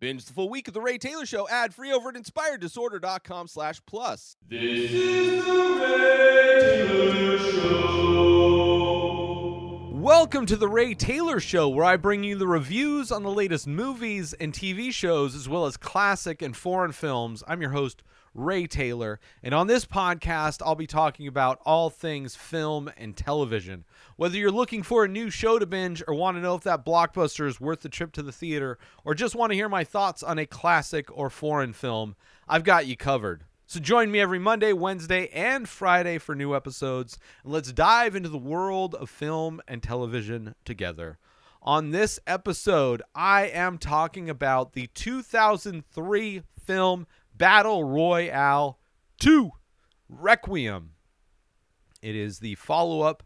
Binge the full week of The Ray Taylor Show ad free over at inspireddisorder.com slash plus. This is the Ray Taylor Show. Welcome to The Ray Taylor Show, where I bring you the reviews on the latest movies and TV shows, as well as classic and foreign films. I'm your host, Ray Taylor, and on this podcast, I'll be talking about all things film and television. Whether you're looking for a new show to binge, or want to know if that blockbuster is worth the trip to the theater, or just want to hear my thoughts on a classic or foreign film, I've got you covered. So join me every Monday, Wednesday, and Friday for new episodes, and let's dive into the world of film and television together. On this episode, I am talking about the 2003 film Battle Royale 2 Requiem. It is the follow-up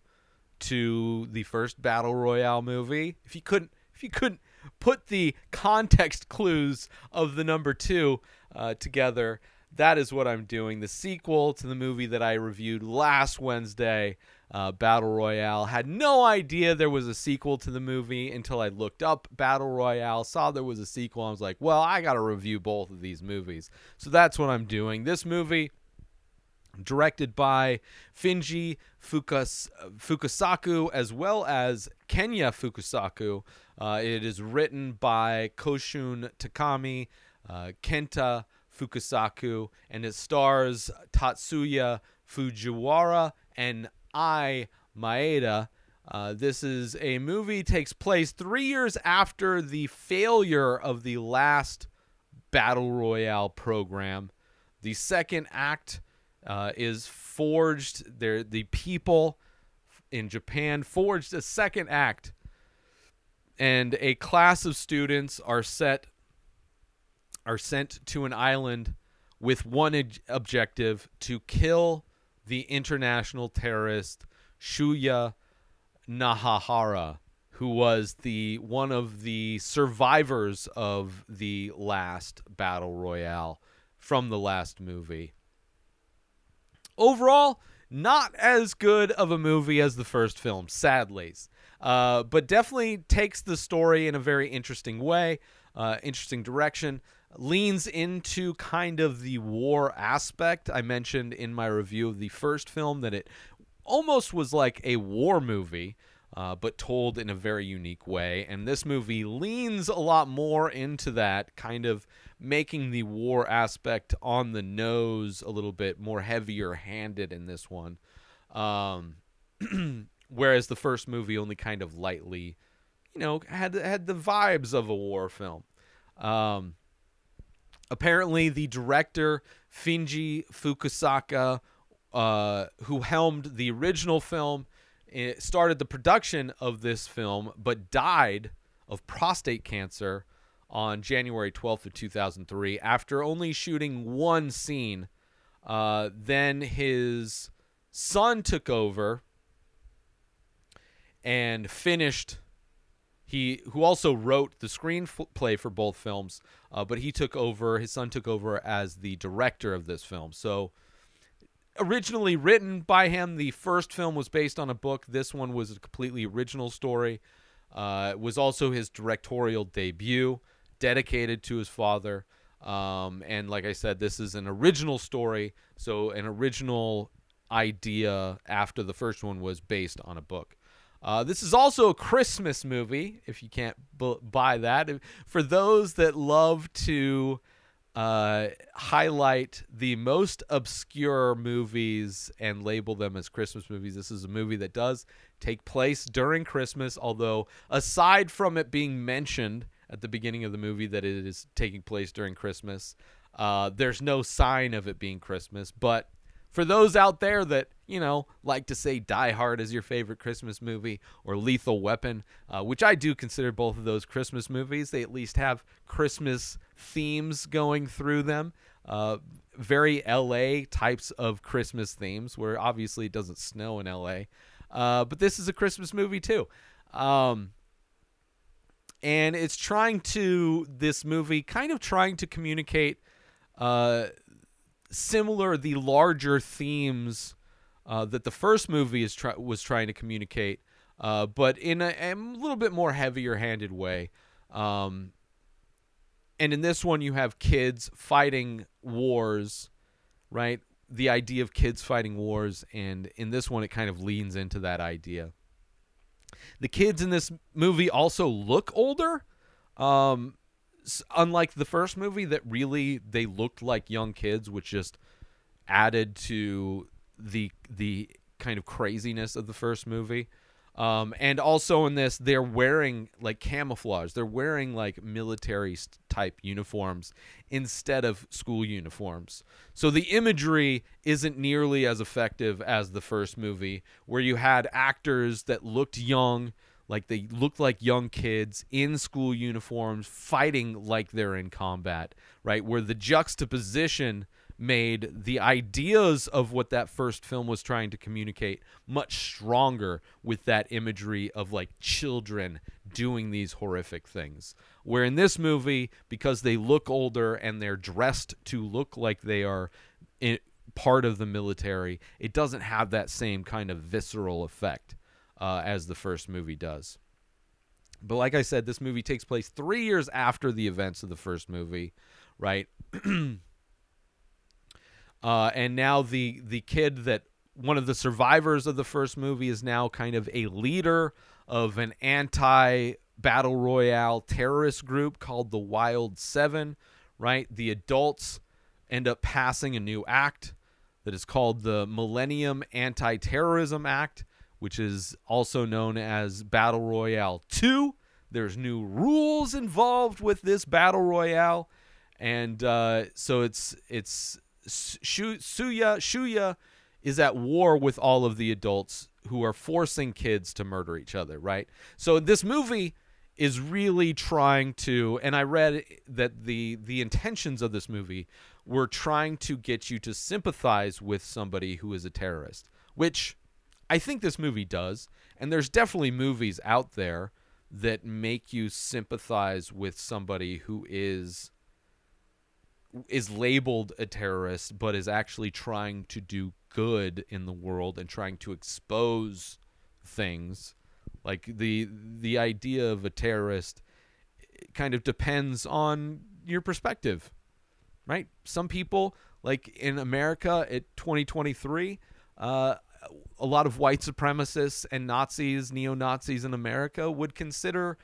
to the first Battle Royale movie. If you couldn't if you couldn't put the context clues of the number 2 uh, together, that is what I'm doing. The sequel to the movie that I reviewed last Wednesday, uh, Battle Royale. Had no idea there was a sequel to the movie until I looked up Battle Royale, saw there was a sequel. I was like, well, I got to review both of these movies. So that's what I'm doing. This movie. Directed by Finji Fukas, Fukasaku as well as Kenta Fukasaku. Uh, it is written by Koushun Takami, uh, Kenta Fukasaku, and it stars Tatsuya Fujiwara and Ai Maeda. Uh, this is a movie takes place three years after the failure of the last battle royale program. The second act uh, is forged. There, the people in Japan forged a second act, and a class of students are set are sent to an island with one ob- objective to kill the international terrorist Shuya Nanahara, who was the one of the survivors of the last battle royale from the last movie. Overall, not as good of a movie as the first film, sadly, uh, but definitely takes the story in a very interesting way, uh, interesting direction leans into kind of the war aspect. I mentioned in my review of the first film that it almost was like a war movie, uh, but told in a very unique way. And this movie leans a lot more into that, kind of making the war aspect on the nose a little bit more heavier handed in this one. Um, whereas the first movie only kind of lightly, you know, had had the vibes of a war film. Um, apparently the director Finji Fukusaka, uh, who helmed the original film, eh, started the production of this film, but died of prostate cancer on January 12th of 2003 after only shooting one scene. Uh, then his son took over and finished he who also wrote the screenplay for both films, uh, but he took over. His son took over as the director of this film. So originally written by him, the first film was based on a book. This one was a completely original story. Uh, it was also his directorial debut, dedicated to his father. Um, and like I said, this is an original story, so an original idea after the first one was based on a book. Uh, this is also a Christmas movie, if you can't b- buy that. For those that love to uh, highlight the most obscure movies and label them as Christmas movies, this is a movie that does take place during Christmas, although, aside from it being mentioned at the beginning of the movie that it is taking place during Christmas, uh, there's no sign of it being Christmas. But for those out there that you know like to say Die Hard is your favorite Christmas movie or Lethal Weapon, uh, which I do consider both of those Christmas movies. They at least have Christmas themes going through them. Uh, very LA types of Christmas themes, where obviously it doesn't snow in LA. Uh, but this is a Christmas movie too. Um, and it's trying to, this movie kind of trying to communicate uh, similar the larger themes uh, that the first movie is try- was trying to communicate, uh, but in a, a, little bit more heavier handed way. Um, and in this one, you have kids fighting wars, right? The idea of kids fighting wars, and in this one, it kind of leans into that idea. The kids in this movie also look older. Um, unlike the first movie, that really they looked like young kids, which just added to the the kind of craziness of the first movie. Um, and also in this, they're wearing like camouflage. They're wearing like military type uniforms instead of school uniforms. So the imagery isn't nearly as effective as the first movie, where you had actors that looked young, like they looked like young kids in school uniforms fighting like they're in combat, right? Where the juxtaposition made the ideas of what that first film was trying to communicate much stronger with that imagery of like children doing these horrific things. Where in this movie, because they look older and they're dressed to look like they are in, part of the military, it doesn't have that same kind of visceral effect uh, as the first movie does. But like I said, this movie takes place three years after the events of the first movie, right? uh, and now the the kid that one of the survivors of the first movie is now kind of a leader of an anti battle royale terrorist group called the Wild Seven, right? The adults end up passing a new act that is called the Millennium Anti Terrorism Act, which is also known as Battle Royale 2. There's new rules involved with this Battle Royale. And uh, so it's it's Shu- Suya Shuya is at war with all of the adults who are forcing kids to murder each other, right? So this movie is really trying to and I read that the the intentions of this movie were trying to get you to sympathize with somebody who is a terrorist, which I think this movie does. And there's definitely movies out there that make you sympathize with somebody who is is labeled a terrorist but is actually trying to do good in the world and trying to expose things like the the idea of a terrorist kind of depends on your perspective right some people like in america at 2023 uh, a lot of white supremacists and nazis neo-nazis in america would consider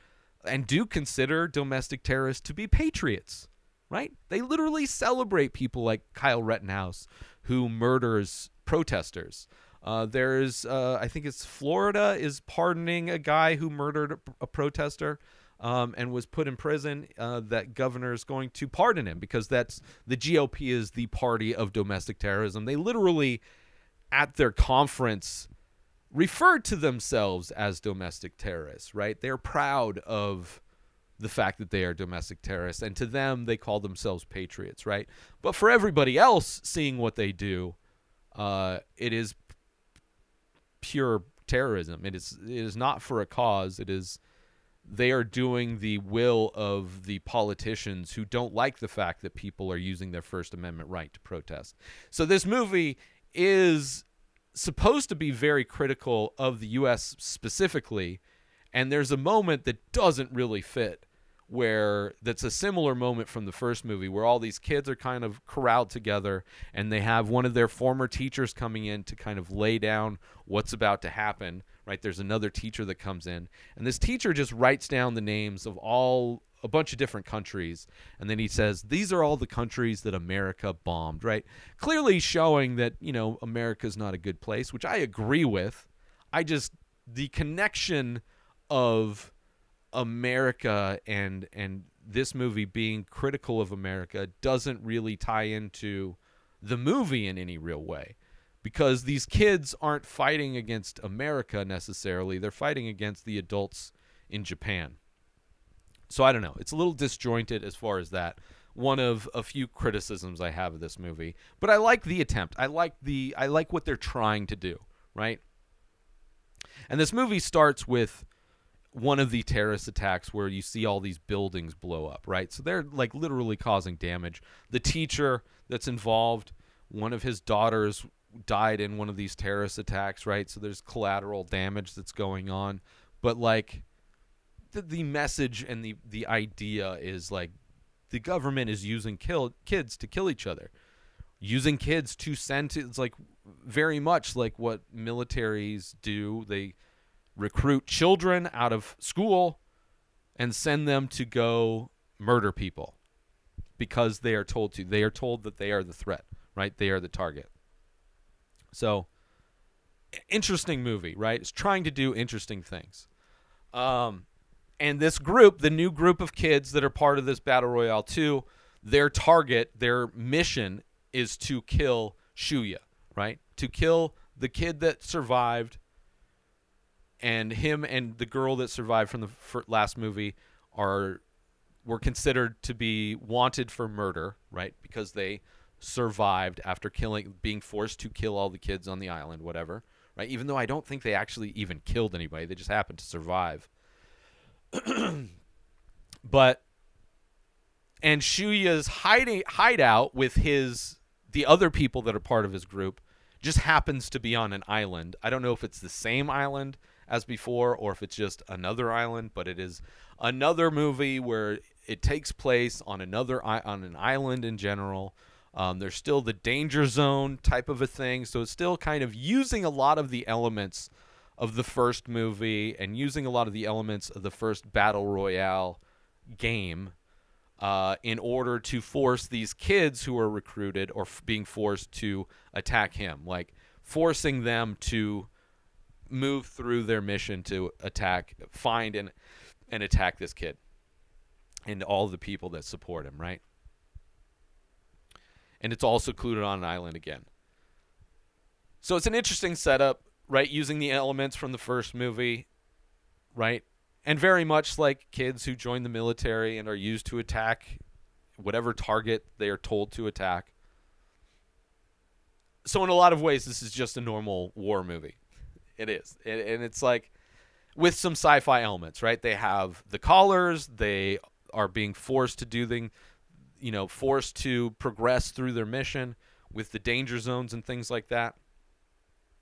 and do consider domestic terrorists to be patriots right? They literally celebrate people like Kyle Rittenhouse, who murders protesters. Uh, there's, uh, I think it's Florida is pardoning a guy who murdered a, a protester um, and was put in prison. Uh, that governor is going to pardon him because that's the GOP is the party of domestic terrorism. They literally, at their conference, referred to themselves as domestic terrorists. Right? They're proud of the fact that they are domestic terrorists and to them they call themselves patriots right but for everybody else seeing what they do uh, it is pure terrorism it is it is not for a cause it is they are doing the will of the politicians who don't like the fact that people are using their first amendment right to protest so this movie is supposed to be very critical of the US specifically and there's a moment that doesn't really fit where that's a similar moment from the first movie where all these kids are kind of corralled together and they have one of their former teachers coming in to kind of lay down what's about to happen right? There's another teacher that comes in and this teacher just writes down the names of all a bunch of different countries and then he says these are all the countries that America bombed right? Clearly showing that you know America's not a good place which I agree with. I just the connection of America and and this movie being critical of America doesn't really tie into the movie in any real way because these kids aren't fighting against America necessarily. They're fighting against the adults in Japan so I don't know it's a little disjointed as far as that one of a few criticisms I have of this movie but I like the attempt I like the I like what they're trying to do right and this movie starts with one of the terrorist attacks where you see all these buildings blow up, right? So they're like literally causing damage. The teacher that's involved, one of his daughters died in one of these terrorist attacks, right? So there's collateral damage that's going on. But like the, the message and the the idea is like the government is using kill kids to kill each other, using kids to send. It's like very much like what militaries do. They recruit children out of school and send them to go murder people because they are told to. They are told that they are the threat, right? They are the target. So, interesting movie, right? It's trying to do interesting things. Um, and this group, the new group of kids that are part of this battle royale 2, their target, their mission is to kill Shuya, right? To kill the kid that survived and him and the girl that survived from the last movie are were considered to be wanted for murder, right? Because they survived after killing being forced to kill all the kids on the island, whatever, right? Even though I don't think they actually even killed anybody, they just happened to survive. but and Shuya's hiding hideout with his the other people that are part of his group just happens to be on an island. I don't know if it's the same island as before or if it's just another island, but it is another movie where it takes place on another on an island in general. Um, there's still the danger zone type of a thing, so it's still kind of using a lot of the elements of the first movie and using a lot of the elements of the first battle royale game uh, in order to force these kids who are recruited or f- being forced to attack him, like forcing them to move through their mission to attack, find and and attack this kid and all the people that support him, right? And it's all secluded on an island again. So it's an interesting setup, right? Using the elements from the first movie, right? And very much like kids who join the military and are used to attack whatever target they are told to attack. So in a lot of ways, this is just a normal war movie. It is, and it's like with some sci-fi elements, right? They have the collars. They are being forced to do things, you know, forced to progress through their mission with the danger zones and things like that.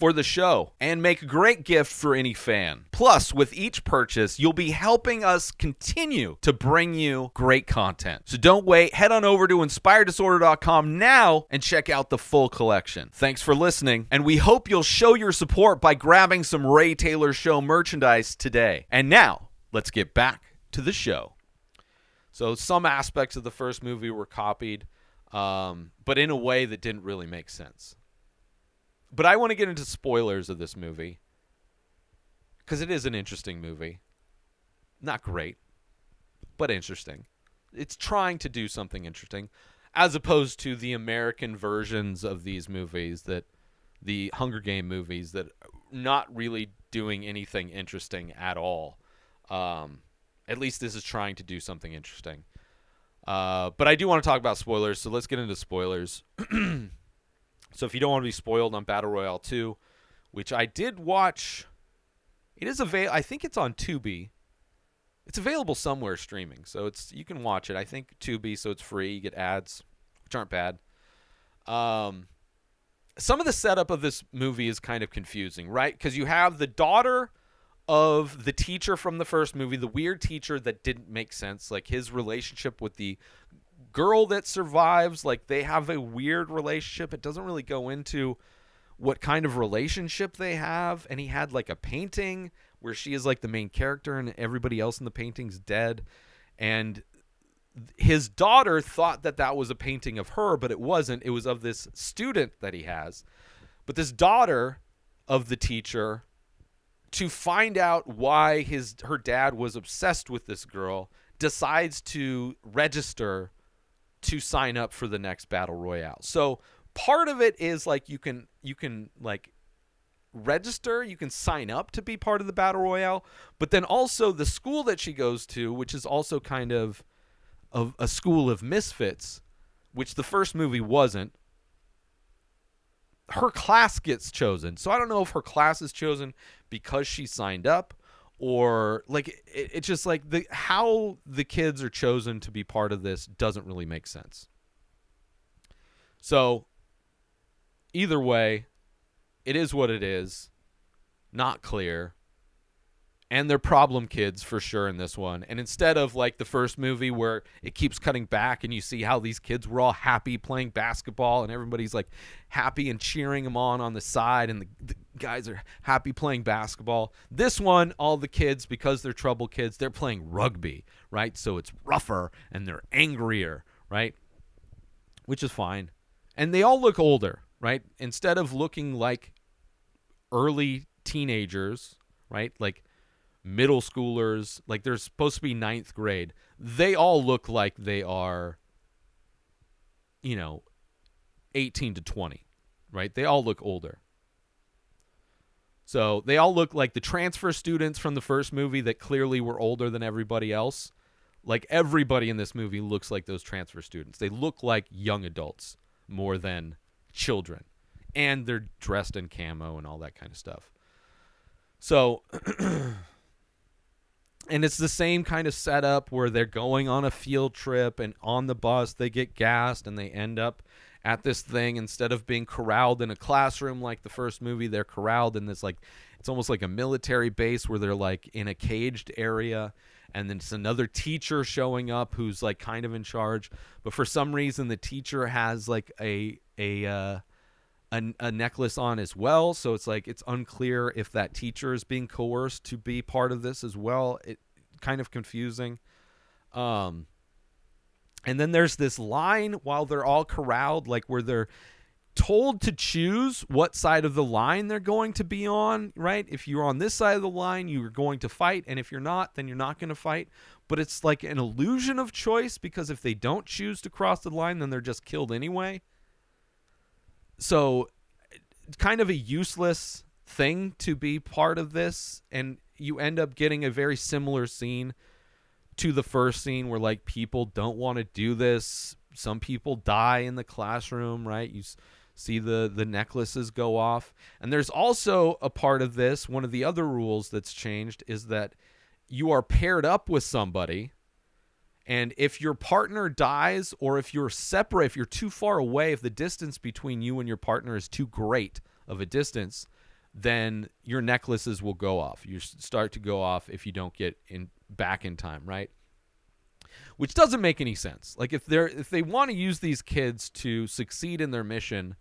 for the show and make a great gift for any fan. Plus, with each purchase, you'll be helping us continue to bring you great content. So don't wait, head on over to inspireddisorder.com now and check out the full collection. Thanks for listening, and we hope you'll show your support by grabbing some Ray Taylor Show merchandise today. And now, let's get back to the show. So some aspects of the first movie were copied, um, but in a way that didn't really make sense. But I want to get into spoilers of this movie because it is an interesting movie. Not great, but interesting. It's trying to do something interesting, as opposed to the American versions of these movies that the Hunger Game movies that not really doing anything interesting at all. Um, at least this is trying to do something interesting. Uh, but I do want to talk about spoilers, so let's get into spoilers. so if you don't want to be spoiled on Battle Royale 2, which I did watch, it is avail. I think it's on Tubi. It's available somewhere streaming, so it's you can watch it. I think Tubi, so it's free. You get ads, which aren't bad. Um, some of the setup of this movie is kind of confusing, right? Because you have the daughter of the teacher from the first movie, the weird teacher that didn't make sense, like his relationship with the girl that survives, like they have a weird relationship. It doesn't really go into what kind of relationship they have, and he had like a painting where she is like the main character and everybody else in the painting's dead, and his daughter thought that that was a painting of her, but it wasn't. It was of this student that he has. But this daughter of the teacher to find out why his her dad was obsessed with this girl decides to register to sign up for the next battle royale. So part of it is like you can you can like register, you can sign up to be part of the battle royale, but then also the school that she goes to, which is also kind of of a school of misfits, which the first movie wasn't. her class gets chosen. So I don't know if her class is chosen because she signed up or like it, it's just like the how the kids are chosen to be part of this doesn't really make sense. So either way, it is what it is. Not clear. And they're problem kids for sure in this one. And instead of like the first movie where it keeps cutting back and you see how these kids were all happy playing basketball and everybody's like happy and cheering them on on the side and the, the guys are happy playing basketball. This one, all the kids, because they're trouble kids, they're playing rugby, right? So it's rougher and they're angrier, right? Which is fine. And they all look older, right? Instead of looking like early teenagers, right? Like middle schoolers, like they're supposed to be ninth grade. They all look like they are, you know, 18 to 20, right? They all look older. So they all look like the transfer students from the first movie that clearly were older than everybody else. Like everybody in this movie looks like those transfer students. They look like young adults more than children. And they're dressed in camo and all that kind of stuff. So and it's the same kind of setup where they're going on a field trip and on the bus they get gassed and they end up at this thing. Instead of being corralled in a classroom like the first movie they're corralled in this like it's almost like a military base where they're like in a caged area. And then it's another teacher showing up who's like kind of in charge. But for some reason the teacher has like a a uh a, a necklace on as well. So it's like it's unclear if that teacher is being coerced to be part of this as well. It kind of confusing. Um and then there's this line while they're all corralled like where they're told to choose what side of the line they're going to be on right? If you're on this side of the line you're going to fight. And if you're not then you're not going to fight. But it's like an illusion of choice because if they don't choose to cross the line then they're just killed anyway so kind of a useless thing to be part of this and you end up getting a very similar scene to the first scene where like people don't want to do this. Some people die in the classroom right? You s- see the the necklaces go off. And there's also a part of this one of the other rules that's changed is that you are paired up with somebody and if your partner dies, or if you're separate, if you're too far away, if the distance between you and your partner is too great of a distance, then your necklaces will go off. You start to go off if you don't get in back in time, right? Which doesn't make any sense. Like if they're if they want to use these kids to succeed in their mission,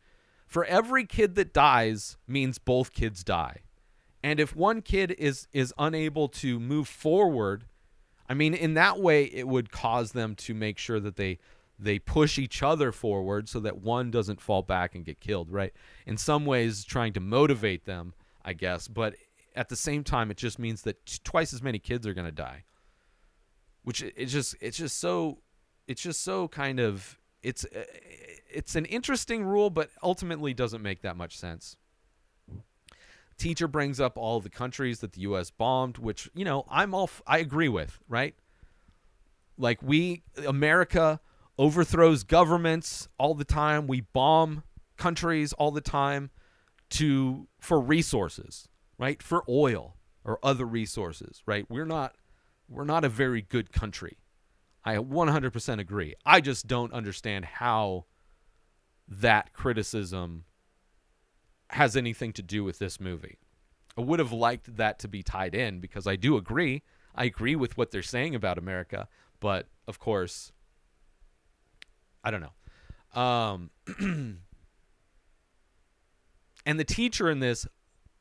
for every kid that dies means both kids die. And if one kid is is unable to move forward, I mean, in that way, it would cause them to make sure that they they push each other forward so that one doesn't fall back and get killed. Right? In some ways, trying to motivate them, I guess. But at the same time, it just means that t- twice as many kids are going to die. Which it- it's just it's just so it's just so kind of it's uh, it's an interesting rule, but ultimately doesn't make that much sense teacher brings up all the countries that the US bombed, which, you know, I'm all f- I agree with, right? Like we America overthrows governments all the time. We bomb countries all the time to for resources, right? For oil or other resources, right? We're not we're not a very good country. I 100% agree. I just don't understand how that criticism has anything to do with this movie. I would have liked that to be tied in because I do agree. I agree with what they're saying about America, but of course, I don't know. Um, and the teacher in this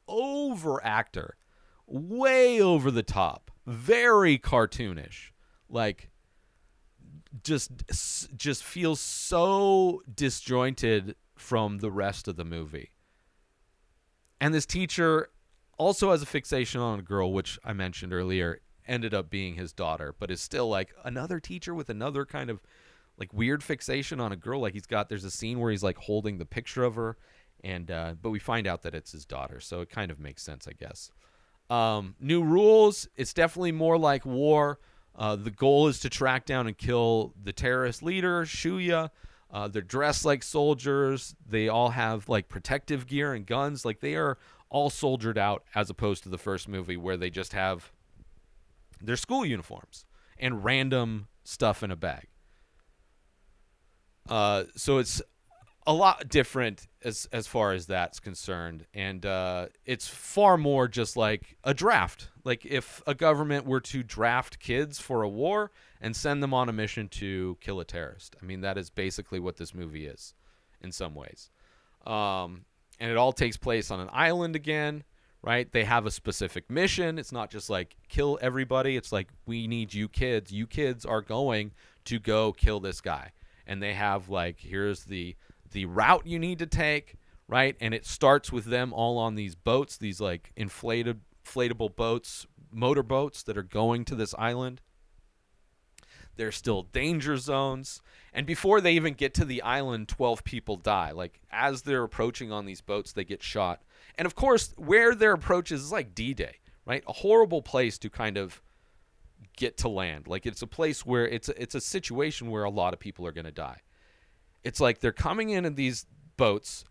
over actor, way over the top, very cartoonish, like just just feels so disjointed from the rest of the movie. And this teacher also has a fixation on a girl, which I mentioned earlier, ended up being his daughter, but is still like another teacher with another kind of like weird fixation on a girl. Like he's got there's a scene where he's like holding the picture of her, and uh, but we find out that it's his daughter, so it kind of makes sense, I guess. Um, new rules. It's definitely more like war. Uh, the goal is to track down and kill the terrorist leader Shuya. Uh, they're dressed like soldiers. They all have like protective gear and guns. Like they are all soldiered out, as opposed to the first movie where they just have their school uniforms and random stuff in a bag. Uh, so it's a lot different as as far as that's concerned, and uh, it's far more just like a draft. Like if a government were to draft kids for a war and send them on a mission to kill a terrorist. I mean, that is basically what this movie is, in some ways. Um, and it all takes place on an island again, right? They have a specific mission. It's not just like kill everybody. It's like we need you kids. You kids are going to go kill this guy, and they have like here's the the route you need to take, right? And it starts with them all on these boats, these like inflated inflatable boats, motor boats that are going to this island. There's still danger zones. And before they even get to the island, 12 people die. Like, as they're approaching on these boats, they get shot. And of course, where their approach is, is like D Day, right? A horrible place to kind of get to land. Like, it's a place where it's a, it's a situation where a lot of people are going to die. It's like they're coming in in these boats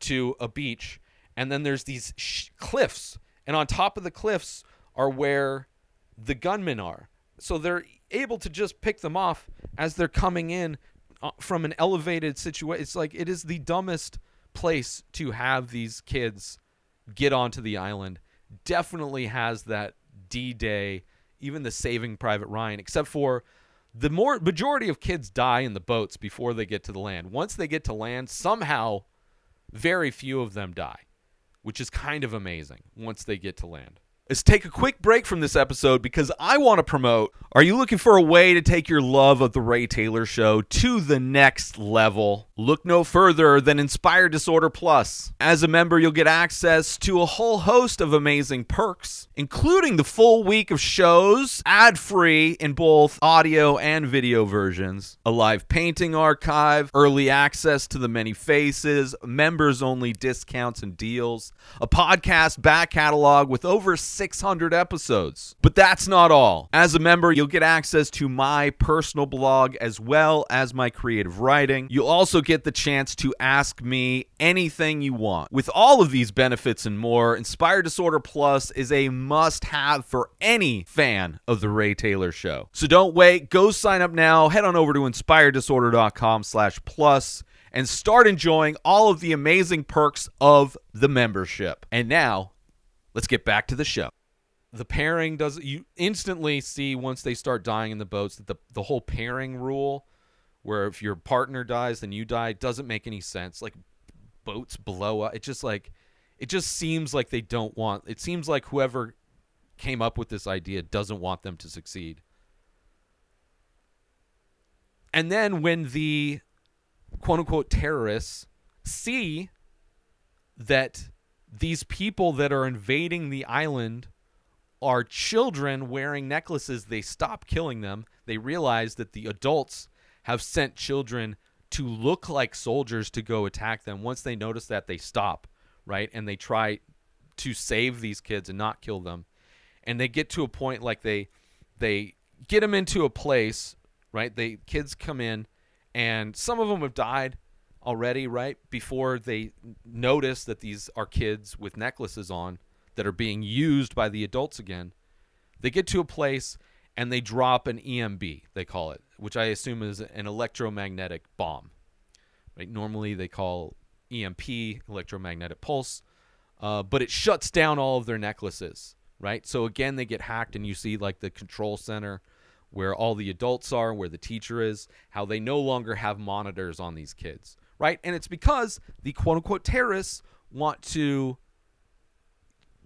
to a beach, and then there's these sh- cliffs. And on top of the cliffs are where the gunmen are. So they're able to just pick them off as they're coming in uh, from an elevated situation. It's like it is the dumbest place to have these kids get onto the island. Definitely has that D Day, even the Saving Private Ryan, except for the more majority of kids die in the boats before they get to the land. Once they get to land, somehow very few of them die, which is kind of amazing once they get to land. Let's take a quick break from this episode because I want to promote. Are you looking for a way to take your love of The Ray Taylor Show to the next level? Look no further than Inspired Disorder Plus. As a member, you'll get access to a whole host of amazing perks, including the full week of shows, ad free in both audio and video versions, a live painting archive, early access to the many faces, members only discounts and deals, a podcast back catalog with over 600 episodes. But that's not all. As a member, you'll get access to my personal blog as well as my creative writing. You'll also get the chance to ask me anything you want. With all of these benefits and more, Inspired Disorder Plus is a must have for any fan of The Ray Taylor Show. So don't wait. Go sign up now. Head on over to inspireddisorder.com slash plus and start enjoying all of the amazing perks of the membership. And now, let's get back to the show. The pairing does you instantly see once they start dying in the boats that the the whole pairing rule where if your partner dies then you die doesn't make any sense. Like boats blow up. It just like it just seems like they don't want it seems like whoever came up with this idea doesn't want them to succeed. And then when the quote unquote terrorists see that these people that are invading the island are children wearing necklaces, they stop killing them. They realize that the adults have sent children to look like soldiers to go attack them. Once they notice that, they stop, right? And they try to save these kids and not kill them. And they get to a point like they they get them into a place, right? They kids come in and some of them have died already, right? Before they notice that these are kids with necklaces on that are being used by the adults again. They get to a place and they drop an EMB, they call it, which I assume is an electromagnetic bomb. Right? Normally they call EMP electromagnetic pulse, uh, but it shuts down all of their necklaces, right? So again, they get hacked, and you see like the control center where all the adults are, where the teacher is, how they no longer have monitors on these kids, right? And it's because the quote unquote terrorists want to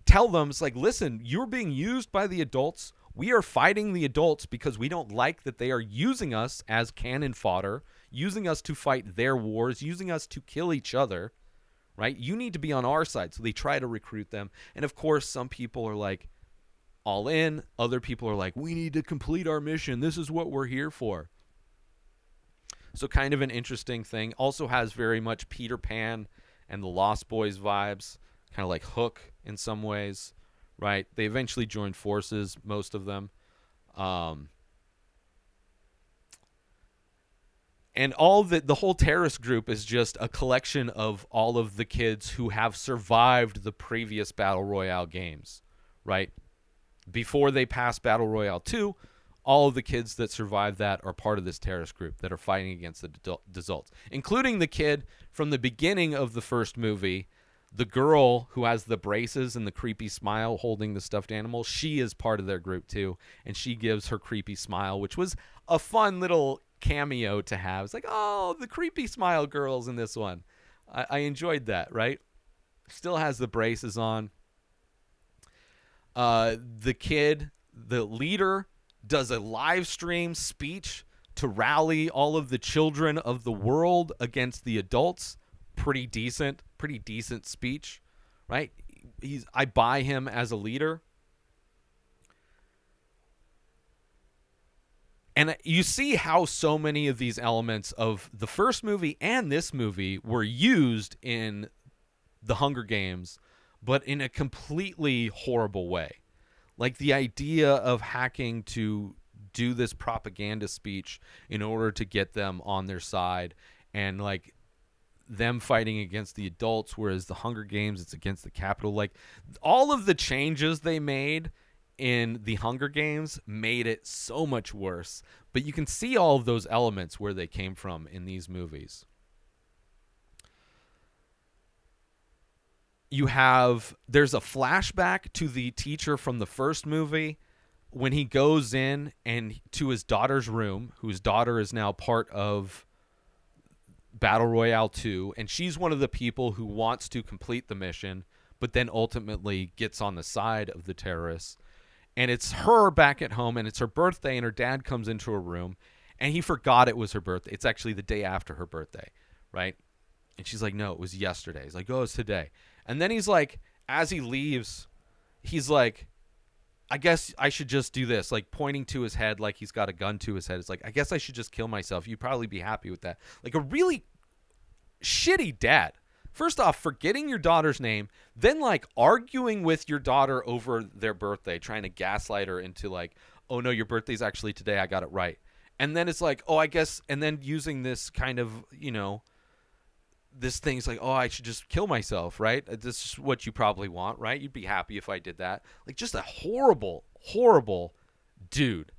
tell them, it's like, listen, you're being used by the adults. We are fighting the adults because we don't like that they are using us as cannon fodder, using us to fight their wars, using us to kill each other, right? You need to be on our side. So they try to recruit them. And of course, some people are like, all in. Other people are like, we need to complete our mission. This is what we're here for. So, kind of an interesting thing. Also has very much Peter Pan and the Lost Boys vibes, kind of like Hook in some ways, right? They eventually joined forces, most of them. Um, and all the the whole terrorist group is just a collection of all of the kids who have survived the previous battle royale games, right? Before they pass battle royale 2, all of the kids that survived that are part of this terrorist group that are fighting against the adults, including the kid from the beginning of the first movie, the girl who has the braces and the creepy smile holding the stuffed animal. She is part of their group too, and she gives her creepy smile, which was a fun little cameo to have. It's like, oh, the creepy smile girls in this one. I, I enjoyed that, right? Still has the braces on. Uh, the kid, the leader, does a live stream speech to rally all of the children of the world against the adults. Pretty decent, pretty decent speech, right? He's I buy him as a leader. And you see how so many of these elements of the first movie and this movie were used in the Hunger Games, but in a completely horrible way. Like the idea of hacking to do this propaganda speech in order to get them on their side and like them fighting against the adults whereas the Hunger Games it's against the Capitol like all of the changes they made in the Hunger Games made it so much worse. But you can see all of those elements where they came from in these movies. You have there's a flashback to the teacher from the first movie when he goes in and to his daughter's room, whose daughter is now part of Battle Royale 2, and she's one of the people who wants to complete the mission, but then ultimately gets on the side of the terrorists. And it's her back at home and it's her birthday and her dad comes into her room and he forgot it was her birthday. It's actually the day after her birthday right? And she's like no it was yesterday. He's like oh it's today. And then he's like as he leaves he's like i guess i should just do this like pointing to his head like he's got a gun to his head it's like i guess i should just kill myself you'd probably be happy with that like a really shitty dad First off, forgetting your daughter's name, then like arguing with your daughter over their birthday, trying to gaslight her into like, oh no, your birthday's actually today. I got it right. And then it's like, oh, I guess, and then using this kind of, you know, this thing's like, oh, I should just kill myself, right? Uh, this is what you probably want, right? You'd be happy if I did that. Like, just a horrible, horrible dude,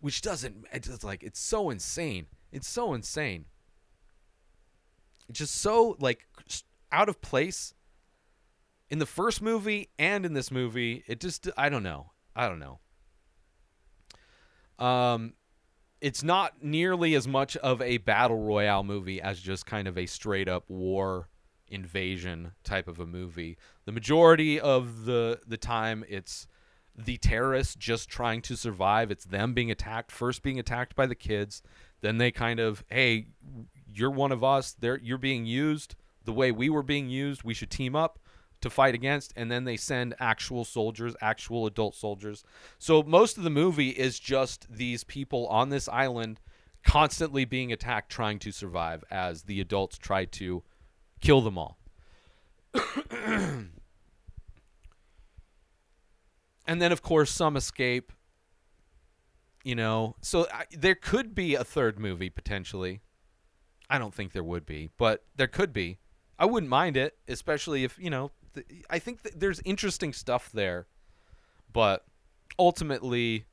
which doesn't, it's like, it's so insane. It's so insane It's just so like out of place in the first movie and in this movie. It just I don't know. I don't know. Um it's not nearly as much of a battle royale movie as just kind of a straight up war invasion type of a movie. The majority of the the time it's the terrorists just trying to survive. It's them being attacked, first being attacked by the kids, then they kind of, hey, you're one of us. They're, you're being used the way we were being used. We should team up to fight against. And then they send actual soldiers, actual adult soldiers. So most of the movie is just these people on this island constantly being attacked, trying to survive as the adults try to kill them all. and then, of course, some escape. You know, so I, there could be a third movie potentially. I don't think there would be, but there could be. I wouldn't mind it, especially if you know. Th- I think th- there's interesting stuff there, but ultimately,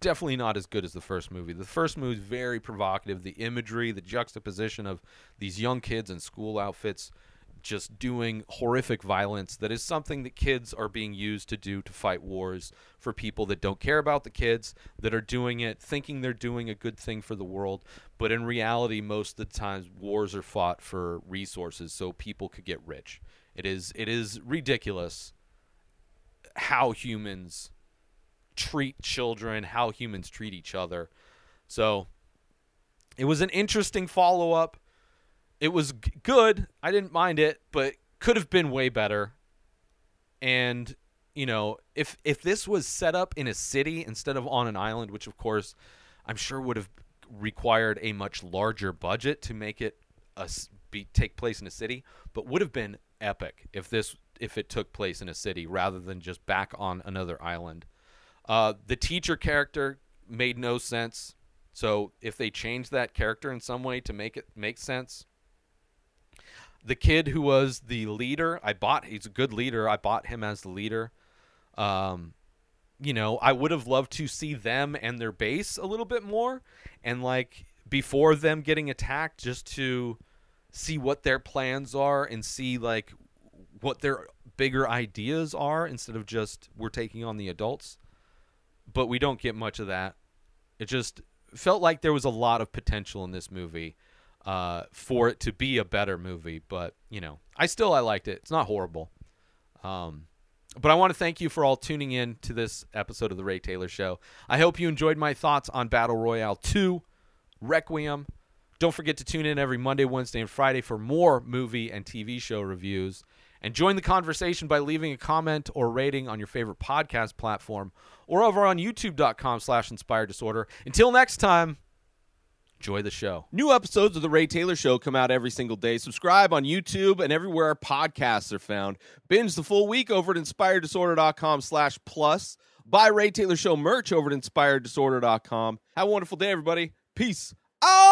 definitely not as good as the first movie. The first movie is very provocative. The imagery, the juxtaposition of these young kids in school outfits, just doing horrific violence that is something that kids are being used to do to fight wars for people that don't care about the kids that are doing it thinking they're doing a good thing for the world but in reality most of the times wars are fought for resources so people could get rich it is it is ridiculous how humans treat children how humans treat each other so it was an interesting follow-up it was g- good. I didn't mind it, but could have been way better. And you know, if if this was set up in a city instead of on an island, which of course I'm sure would have required a much larger budget to make it a be take place in a city, but would have been epic if this if it took place in a city rather than just back on another island. Uh, the teacher character made no sense. So if they change that character in some way to make it make sense, the kid who was the leader, I bought. He's a good leader. I bought him as the leader. Um, you know, I would have loved to see them and their base a little bit more, and like before them getting attacked, just to see what their plans are and see like what their bigger ideas are instead of just we're taking on the adults. But we don't get much of that. It just felt like there was a lot of potential in this movie uh, for it to be a better movie. But you know, I still I liked it. It's not horrible. Um, but I want to thank you for all tuning in to this episode of the Ray Taylor Show. I hope you enjoyed my thoughts on Battle Royale 2, Requiem. Don't forget to tune in every Monday, Wednesday, and Friday for more movie and TV show reviews. And join the conversation by leaving a comment or rating on your favorite podcast platform or over on youtube.com slash inspired disorder. Until next time, enjoy the show. New episodes of The Ray Taylor Show come out every single day. Subscribe on YouTube and everywhere our podcasts are found. Binge the full week over at inspireddisorder.com slash plus. Buy Ray Taylor Show merch over at inspireddisorder.com. Have a wonderful day, everybody. Peace out!